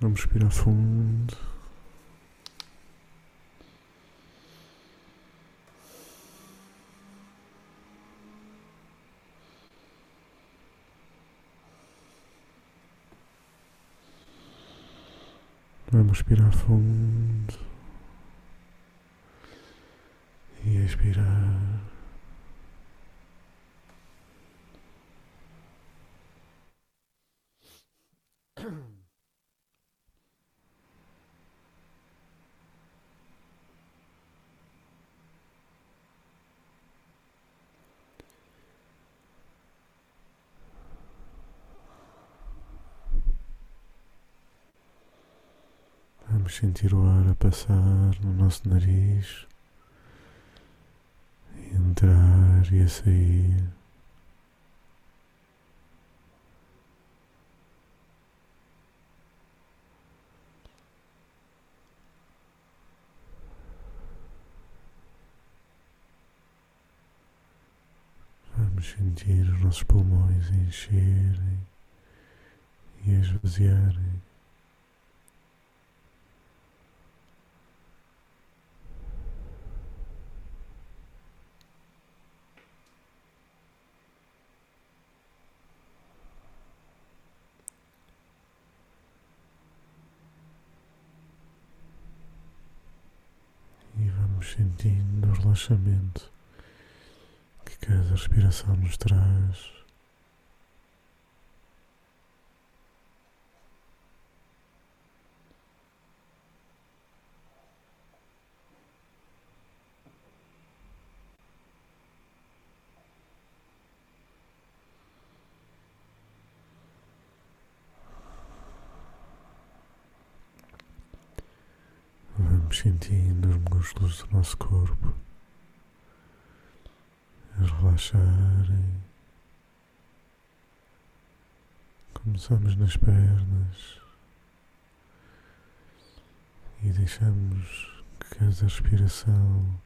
Vamos respirar fundo. Vamos respirar fundo e expirar. Vamos sentir o ar a passar no nosso nariz, entrar e a sair. Vamos sentir os nossos pulmões encherem e esvaziarem. e vamos sentindo o relaxamento que cada respiração nos traz. Vamos sentindo os músculos do nosso corpo a relaxarem. Começamos nas pernas e deixamos que cada respiração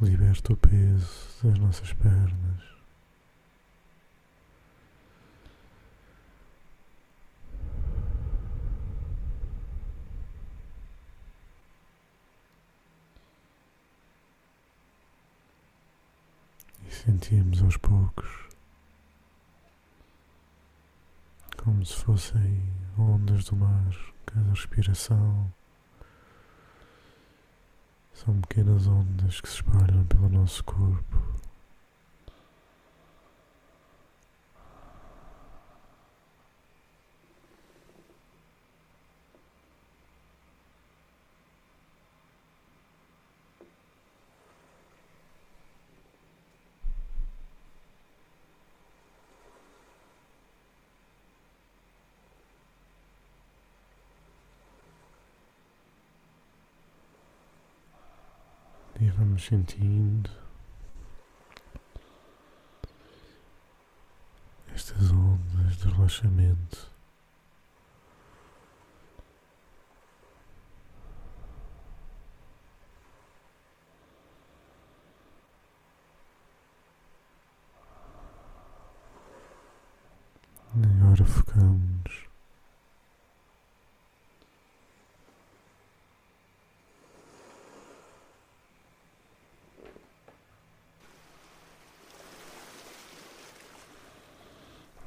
liberte o peso das nossas pernas. Sentimos aos poucos como se fossem ondas do mar, cada respiração são pequenas ondas que se espalham pelo nosso corpo. E vamos sentindo estas ondas de relaxamento. E Agora focamos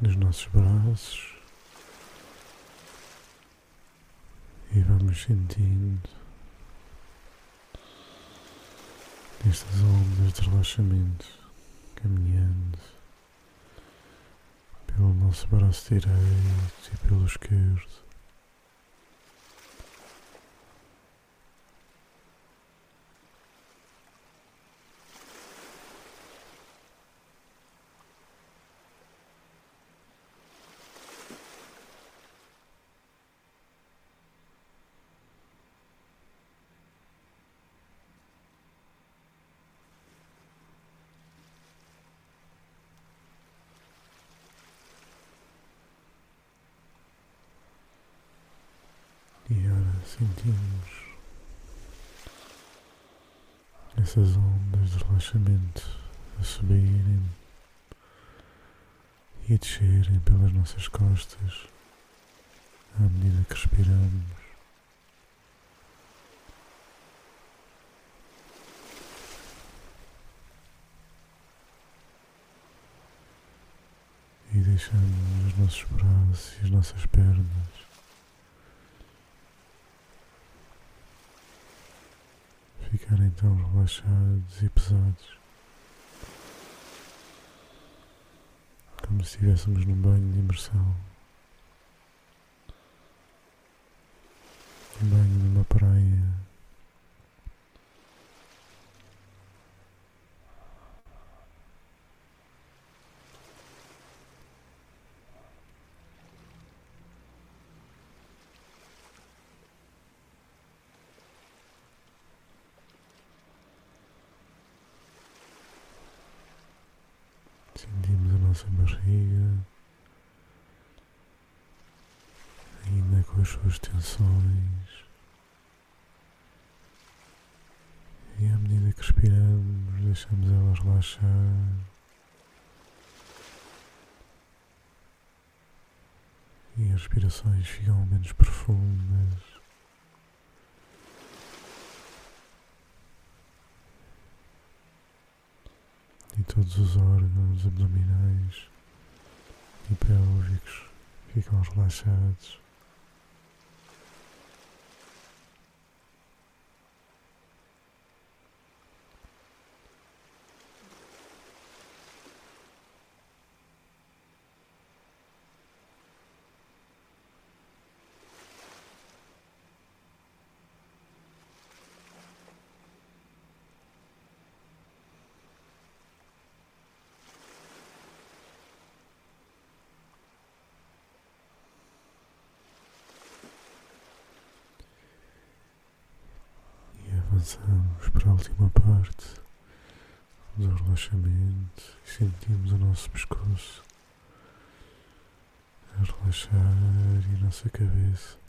nos nossos braços e vamos sentindo estas ondas de relaxamento caminhando pelo nosso braço direito e pelo esquerdo. E agora sentimos essas ondas de relaxamento a subirem e a descerem pelas nossas costas à medida que respiramos. E deixamos os nossos braços e as nossas pernas ficarem tão relaxados e pesados como se estivéssemos num banho de imersão. Um banho numa praia. Sentimos a nossa barriga ainda com as suas tensões. E à medida que respiramos, deixamos elas relaxar. E as respirações ficam menos profundas. e todos os órgãos abdominais e pélvicos ficam relaxados. Avançamos para a última parte do relaxamento e sentimos o nosso pescoço a relaxar e a nossa cabeça.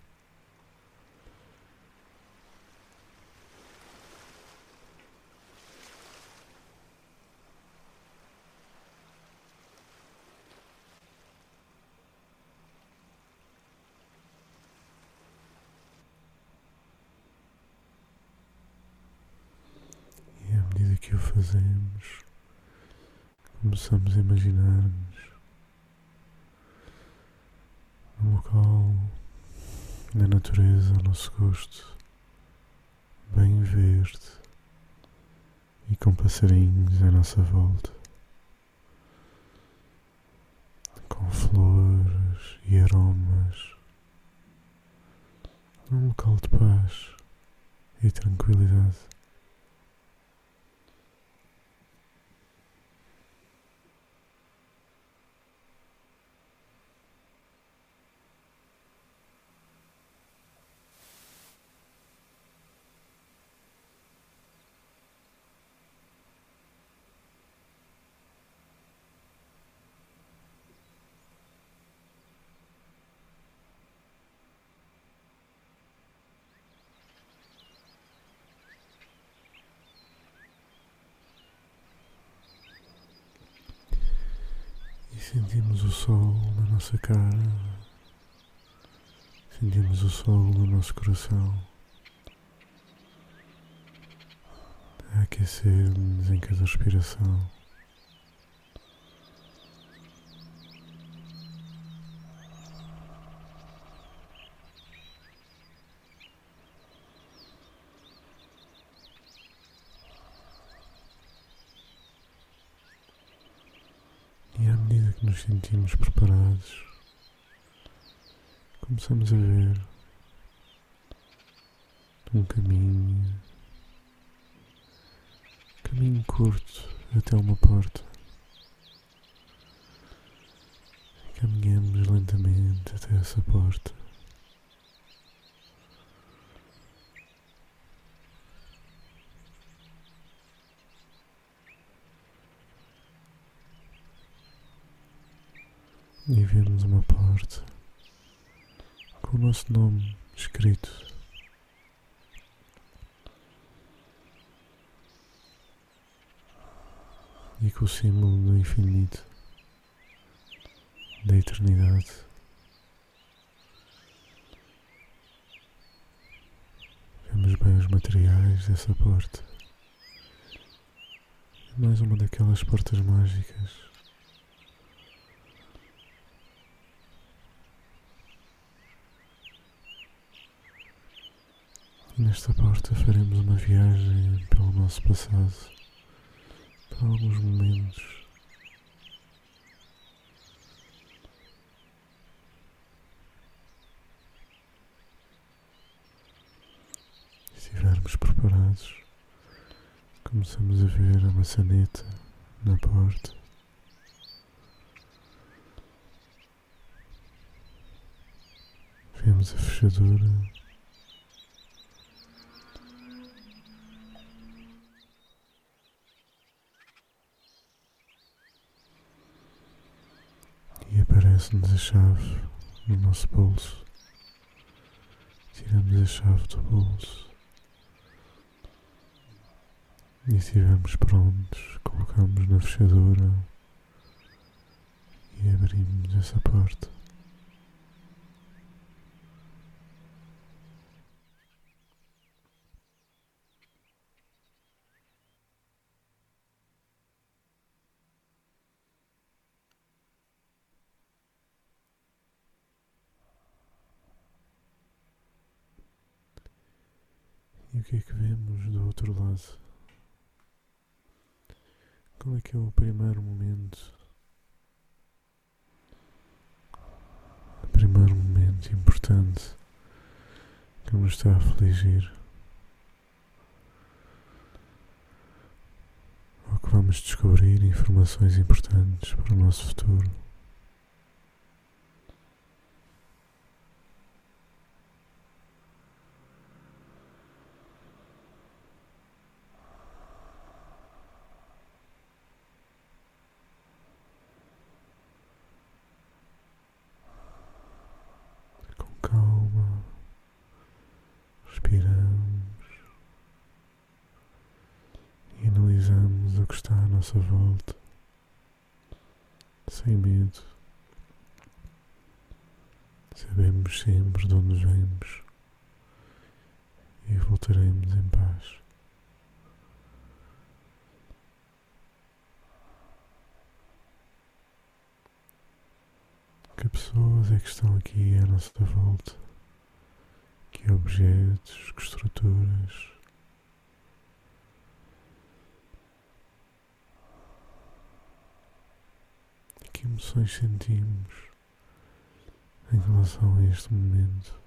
que o fazemos, começamos a imaginar-nos num local na natureza ao nosso gosto, bem verde e com passarinhos à nossa volta, com flores e aromas, num local de paz e tranquilidade. Sentimos o sol na nossa cara, sentimos o sol no nosso coração, a aquecer-nos em cada respiração. nos sentimos preparados, começamos a ver um caminho, caminho curto até uma porta. Caminhamos lentamente até essa porta. E vemos uma porta com o nosso nome escrito. E com o símbolo do infinito. da eternidade. Vemos bem os materiais dessa porta. É mais uma daquelas portas mágicas. Nesta porta faremos uma viagem pelo nosso passado, para alguns momentos. Se estivermos preparados, começamos a ver a maçaneta na porta. Vemos a fechadura. Aparece-nos a chave no nosso bolso. Tiramos a chave do bolso. E se estivermos prontos, colocamos na fechadura e abrimos essa porta. E o que é que vemos do outro lado? Qual é que é o primeiro momento? O primeiro momento importante que nos está a afligir? Ou que vamos descobrir informações importantes para o nosso futuro? com calma, respiramos e analisamos o que está à volta, sem medo. Sabemos sempre de onde vemos e voltaremos em paz. Que pessoas é que estão aqui à nossa volta? Que objetos, que estruturas? E que emoções sentimos em relação a este momento?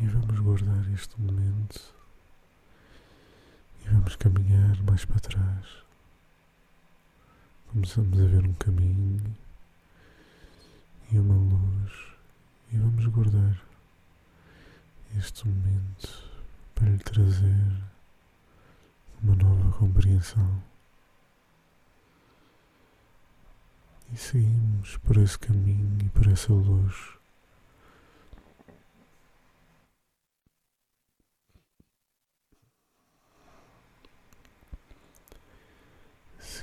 E vamos guardar este momento e vamos caminhar mais para trás. Começamos a ver um caminho e uma luz e vamos guardar este momento para lhe trazer uma nova compreensão. E seguimos por esse caminho e por essa luz.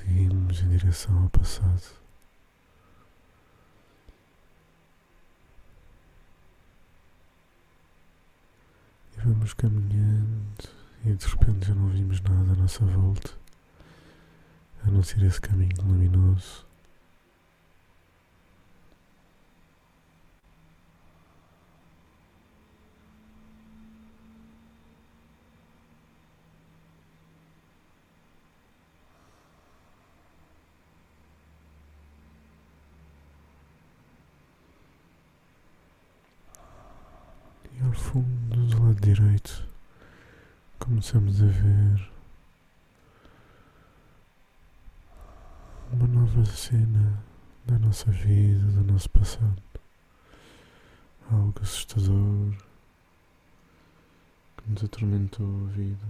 Seguimos em direção ao passado. E vamos caminhando e de repente já não vimos nada à nossa volta, a não ser esse caminho luminoso. E ao fundo do lado direito começamos a ver uma nova cena da nossa vida, do nosso passado. Algo assustador que nos atormentou a vida.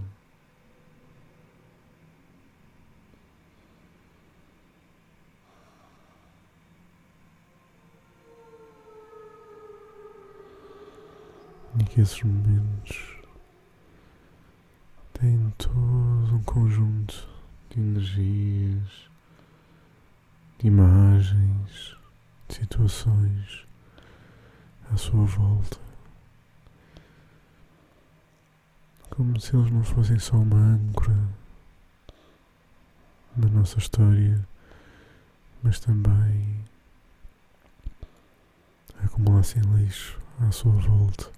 E que esses momentos conjunto de energias, de imagens, de situações à sua volta. Como se eles não fossem só uma âncora da nossa história, mas também acumulassem lixo à sua volta.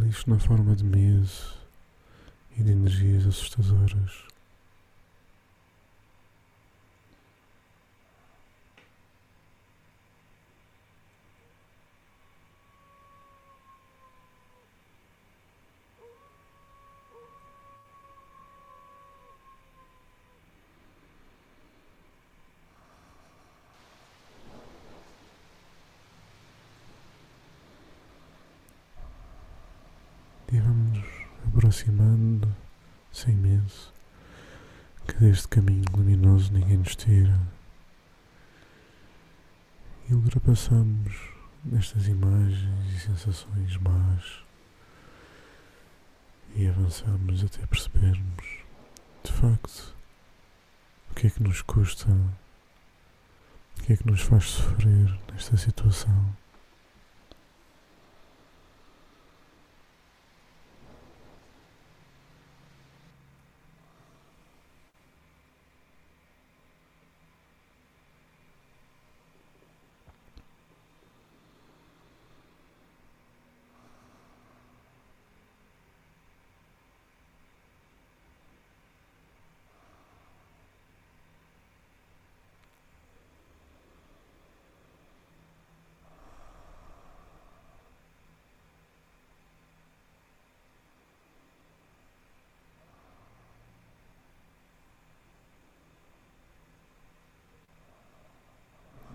Lixo na forma de medo e de energias assustadoras. e vamos aproximando sem medo que deste caminho luminoso ninguém nos tira. E ultrapassamos estas imagens e sensações más e avançamos até percebermos de facto o que é que nos custa o que é que nos faz sofrer nesta situação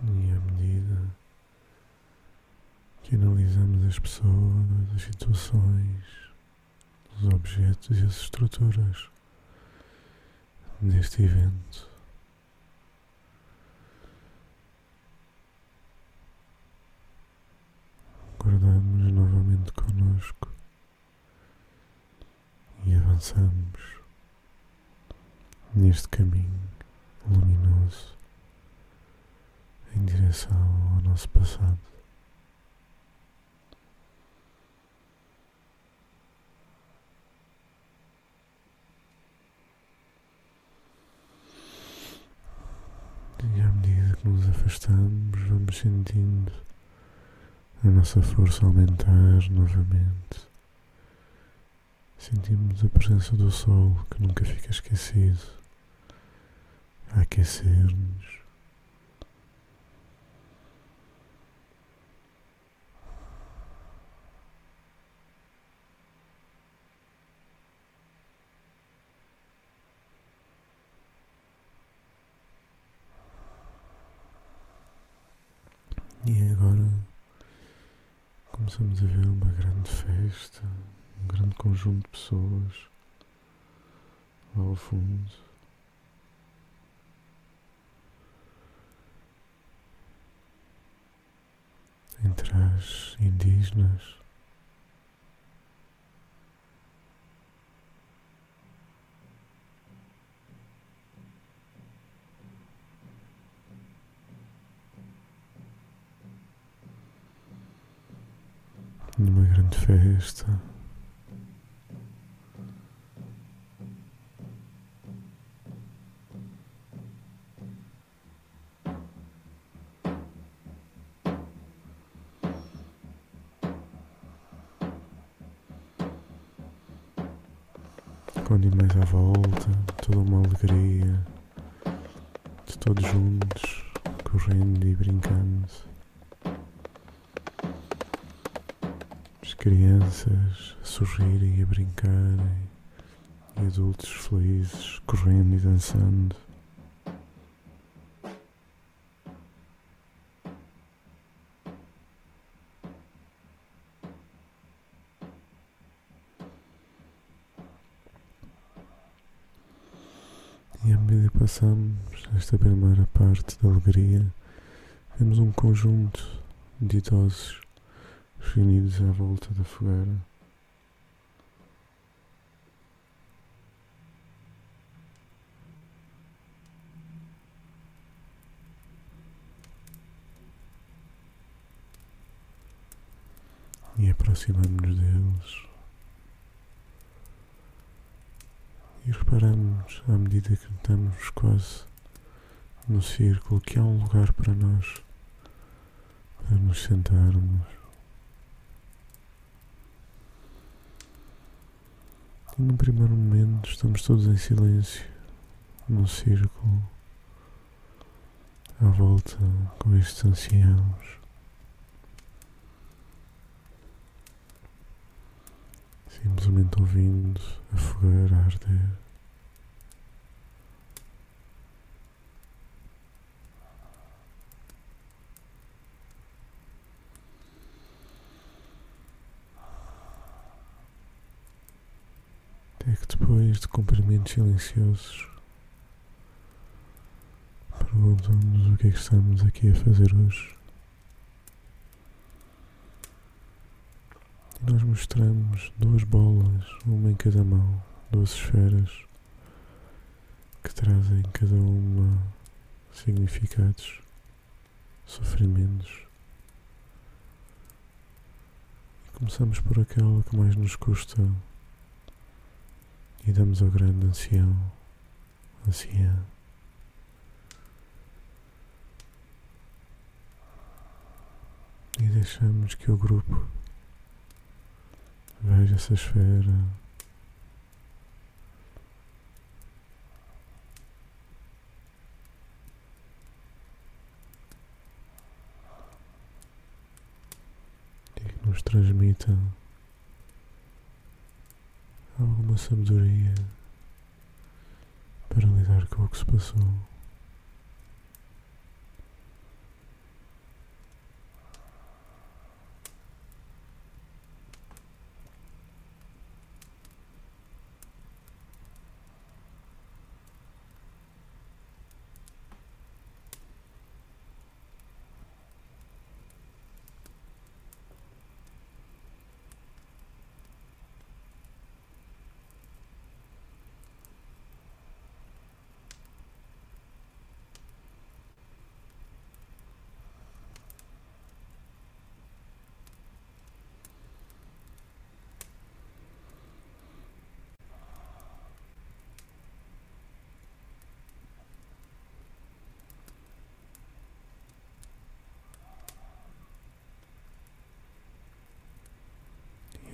E à medida que analisamos as pessoas, as situações, os objetos e as estruturas deste evento, guardamos novamente connosco e avançamos neste caminho luminoso em direção ao nosso passado. E à medida que nos afastamos, vamos sentindo a nossa força aumentar novamente. Sentimos a presença do sol que nunca fica esquecido a aquecer-nos. E agora começamos a ver uma grande festa, um grande conjunto de pessoas lá ao fundo. Entre as indígenas. Numa grande festa. Com animais à volta, toda uma alegria de todos juntos, correndo e brincando. crianças a sorrirem e a brincarem, e adultos felizes correndo e dançando. E à medida que passamos esta primeira parte da alegria, vemos um conjunto de idosos reunidos à volta da fogueira. E aproximamos-nos deles. E reparamos, à medida que estamos quase no círculo, que há um lugar para nós, para nos sentarmos. No primeiro momento estamos todos em silêncio, num círculo, à volta com estes anciãos. Simplesmente ouvindo a fogueira arder. Até que depois de cumprimentos silenciosos perguntam-nos o que é que estamos aqui a fazer hoje. nós mostramos duas bolas, uma em cada mão, duas esferas que trazem cada uma significados, sofrimentos. E começamos por aquela que mais nos custa e damos ao grande ancião, anciã. E deixamos que o grupo Veja essa esfera. E que nos transmita alguma sabedoria para lidar com o que se passou.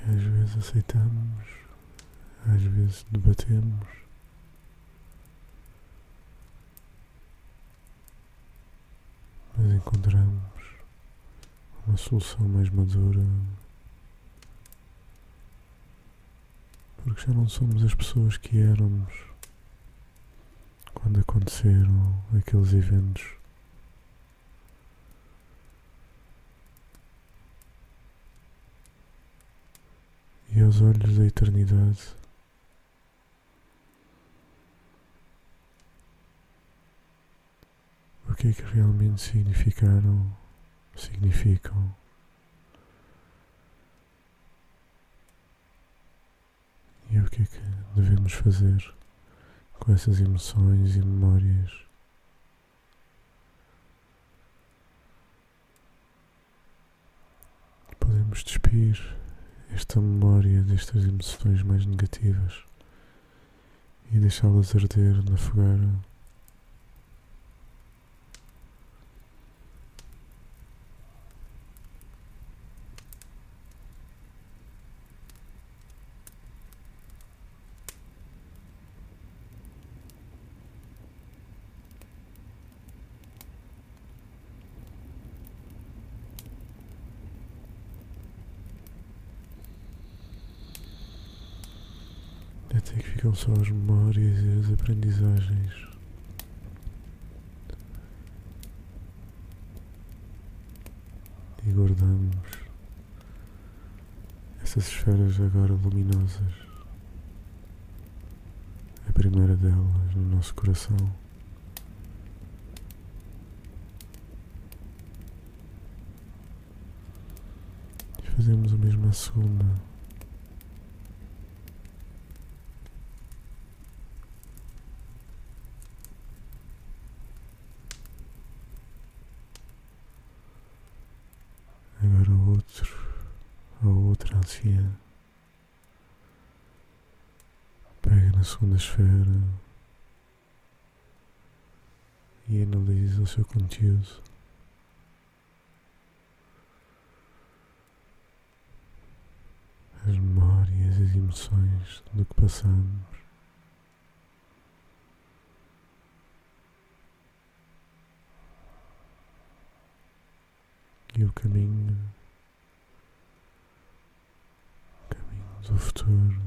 Às vezes aceitamos, às vezes debatemos. Mas encontramos uma solução mais madura. Porque já não somos as pessoas que éramos quando aconteceram aqueles eventos. E aos olhos da eternidade. O que é que realmente significaram, significam? E o que é que devemos fazer com essas emoções e memórias? Podemos despir esta memória destas emoções mais negativas e deixá-las arder na fogueira. Até que ficam só as memórias e as aprendizagens. E guardamos essas esferas agora luminosas. A primeira delas no nosso coração. E fazemos o mesmo à segunda. Agora o outro, a anciã. Pega na segunda esfera e analisa o seu conteúdo. As memórias e as emoções do que passamos. E o caminho, o caminho do futuro.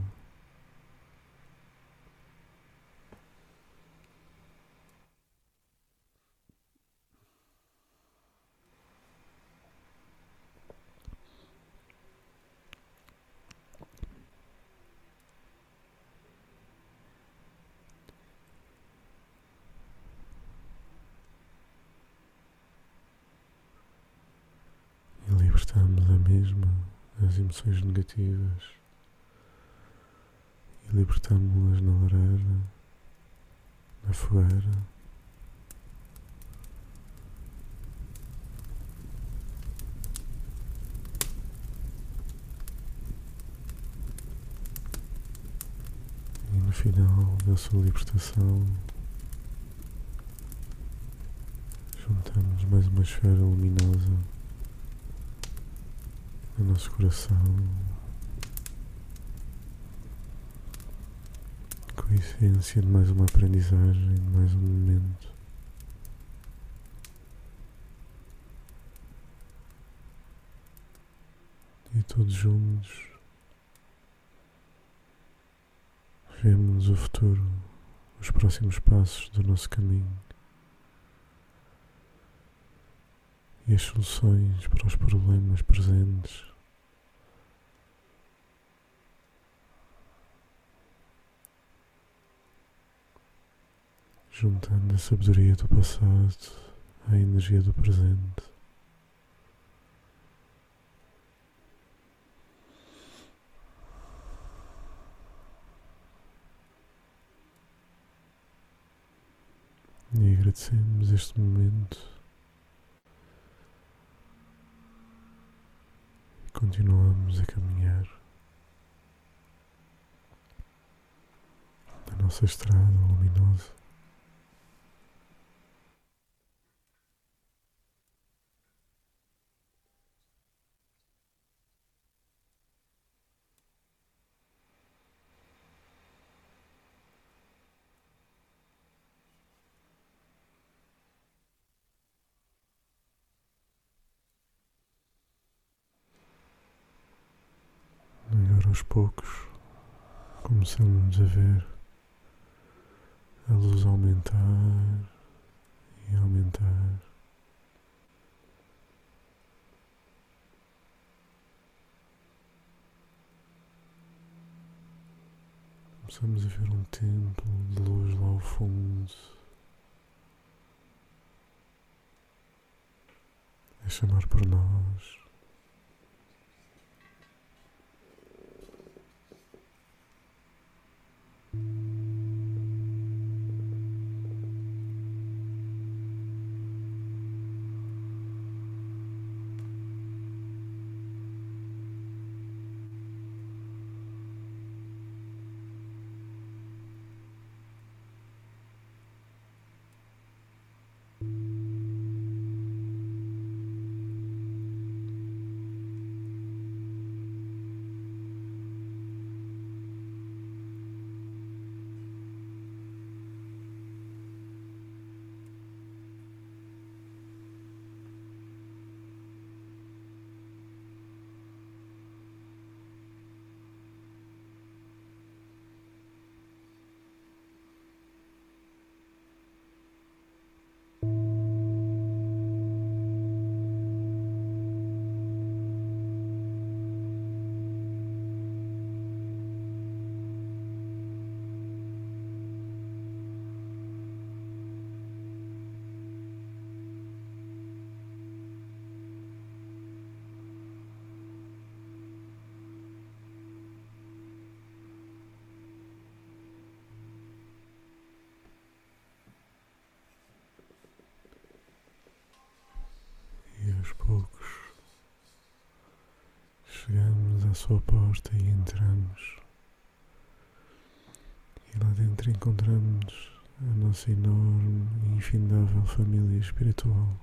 libertamos a mesma as emoções negativas libertamos-las na lareira, na fogueira. E no final da sua libertação, juntamos mais uma esfera luminosa no nosso coração, com a essência de mais uma aprendizagem, de mais um momento. E todos juntos vemos o futuro, os próximos passos do nosso caminho. e as soluções para os problemas presentes. Juntando a sabedoria do passado à energia do presente. E agradecemos este momento. continuamos a caminhar na nossa estrada luminosa. Aos poucos começamos a ver a luz aumentar e aumentar. Começamos a ver um templo de luz lá ao fundo. A chamar por nós. À sua porta e entramos. E lá dentro encontramos a nossa enorme e infindável família espiritual.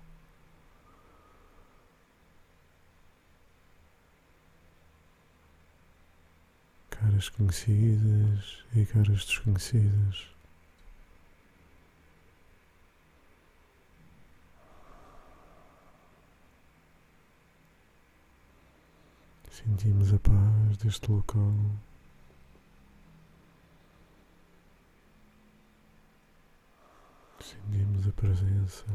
Caras conhecidas e caras desconhecidas. Sentimos a paz deste local. Sentimos a presença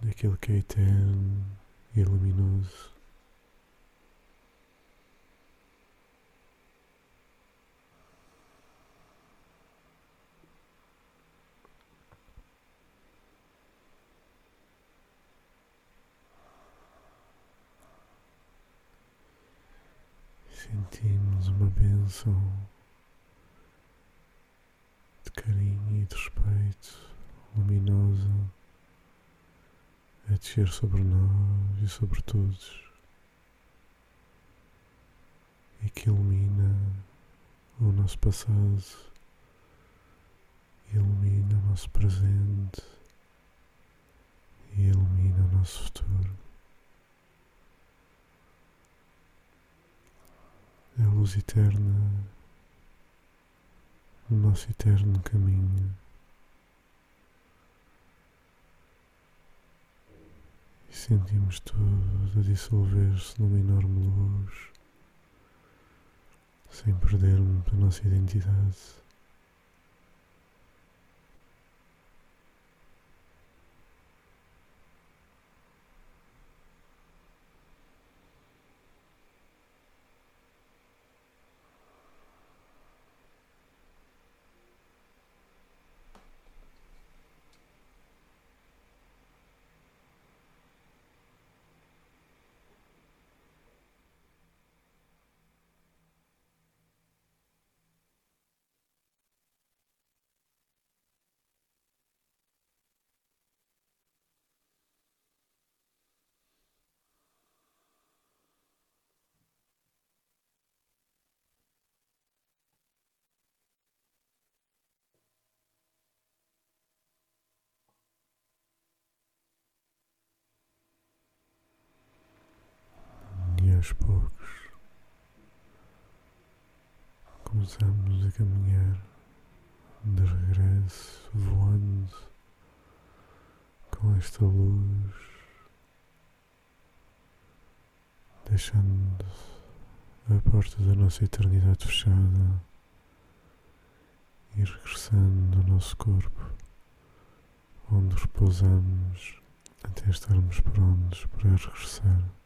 daquele que é eterno e luminoso. Sentimos uma bênção de carinho e de respeito luminosa a descer sobre nós e sobre todos e que ilumina o nosso passado, ilumina o nosso presente e ilumina o nosso futuro. A luz eterna no nosso eterno caminho. E sentimos tudo a dissolver-se numa enorme luz, sem perdermos a nossa identidade. Aos poucos começamos a caminhar de regresso, voando com esta luz, deixando a porta da nossa eternidade fechada e regressando ao nosso corpo, onde repousamos até estarmos prontos para regressar.